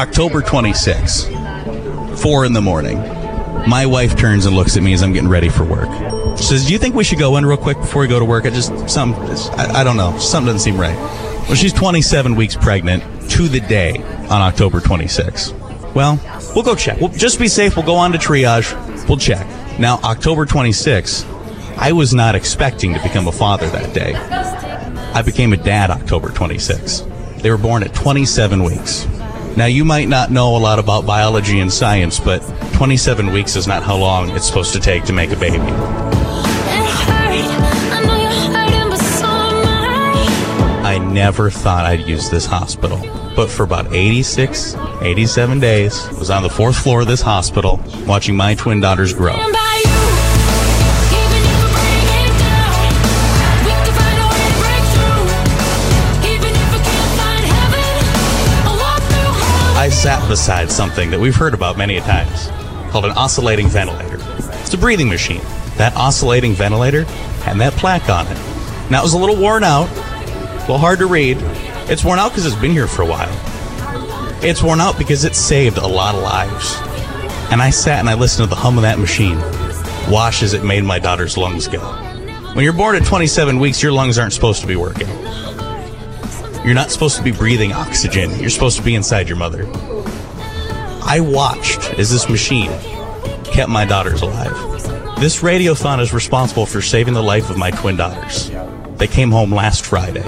October 26, 4 in the morning. My wife turns and looks at me as I'm getting ready for work. She says, Do you think we should go in real quick before we go to work? I just, some, I, I don't know. Something doesn't seem right. Well, she's 27 weeks pregnant to the day on October 26. Well, we'll go check. We'll just be safe. We'll go on to triage. We'll check. Now, October 26, I was not expecting to become a father that day. I became a dad October 26. They were born at 27 weeks. Now, you might not know a lot about biology and science, but 27 weeks is not how long it's supposed to take to make a baby. I never thought I'd use this hospital. But for about 86, 87 days, I was on the fourth floor of this hospital watching my twin daughters grow. Sat beside something that we've heard about many a times called an oscillating ventilator. It's a breathing machine. That oscillating ventilator had that plaque on it. Now it was a little worn out, a little hard to read. It's worn out because it's been here for a while. It's worn out because it saved a lot of lives. And I sat and I listened to the hum of that machine, wash as it made my daughter's lungs go. When you're born at 27 weeks, your lungs aren't supposed to be working. You're not supposed to be breathing oxygen. You're supposed to be inside your mother. I watched as this machine kept my daughters alive. This radiothon is responsible for saving the life of my twin daughters. They came home last Friday.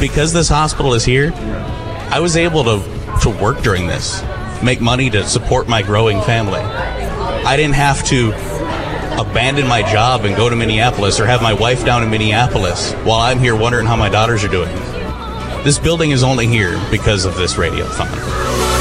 Because this hospital is here, I was able to, to work during this, make money to support my growing family. I didn't have to abandon my job and go to Minneapolis or have my wife down in Minneapolis while I'm here wondering how my daughters are doing. This building is only here because of this radiothon.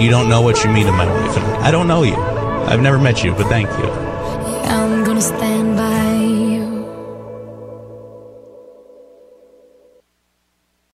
You. Don't know what you mean to my wife, and I don't know you. I've never met you, but thank you. I'm gonna stand by you.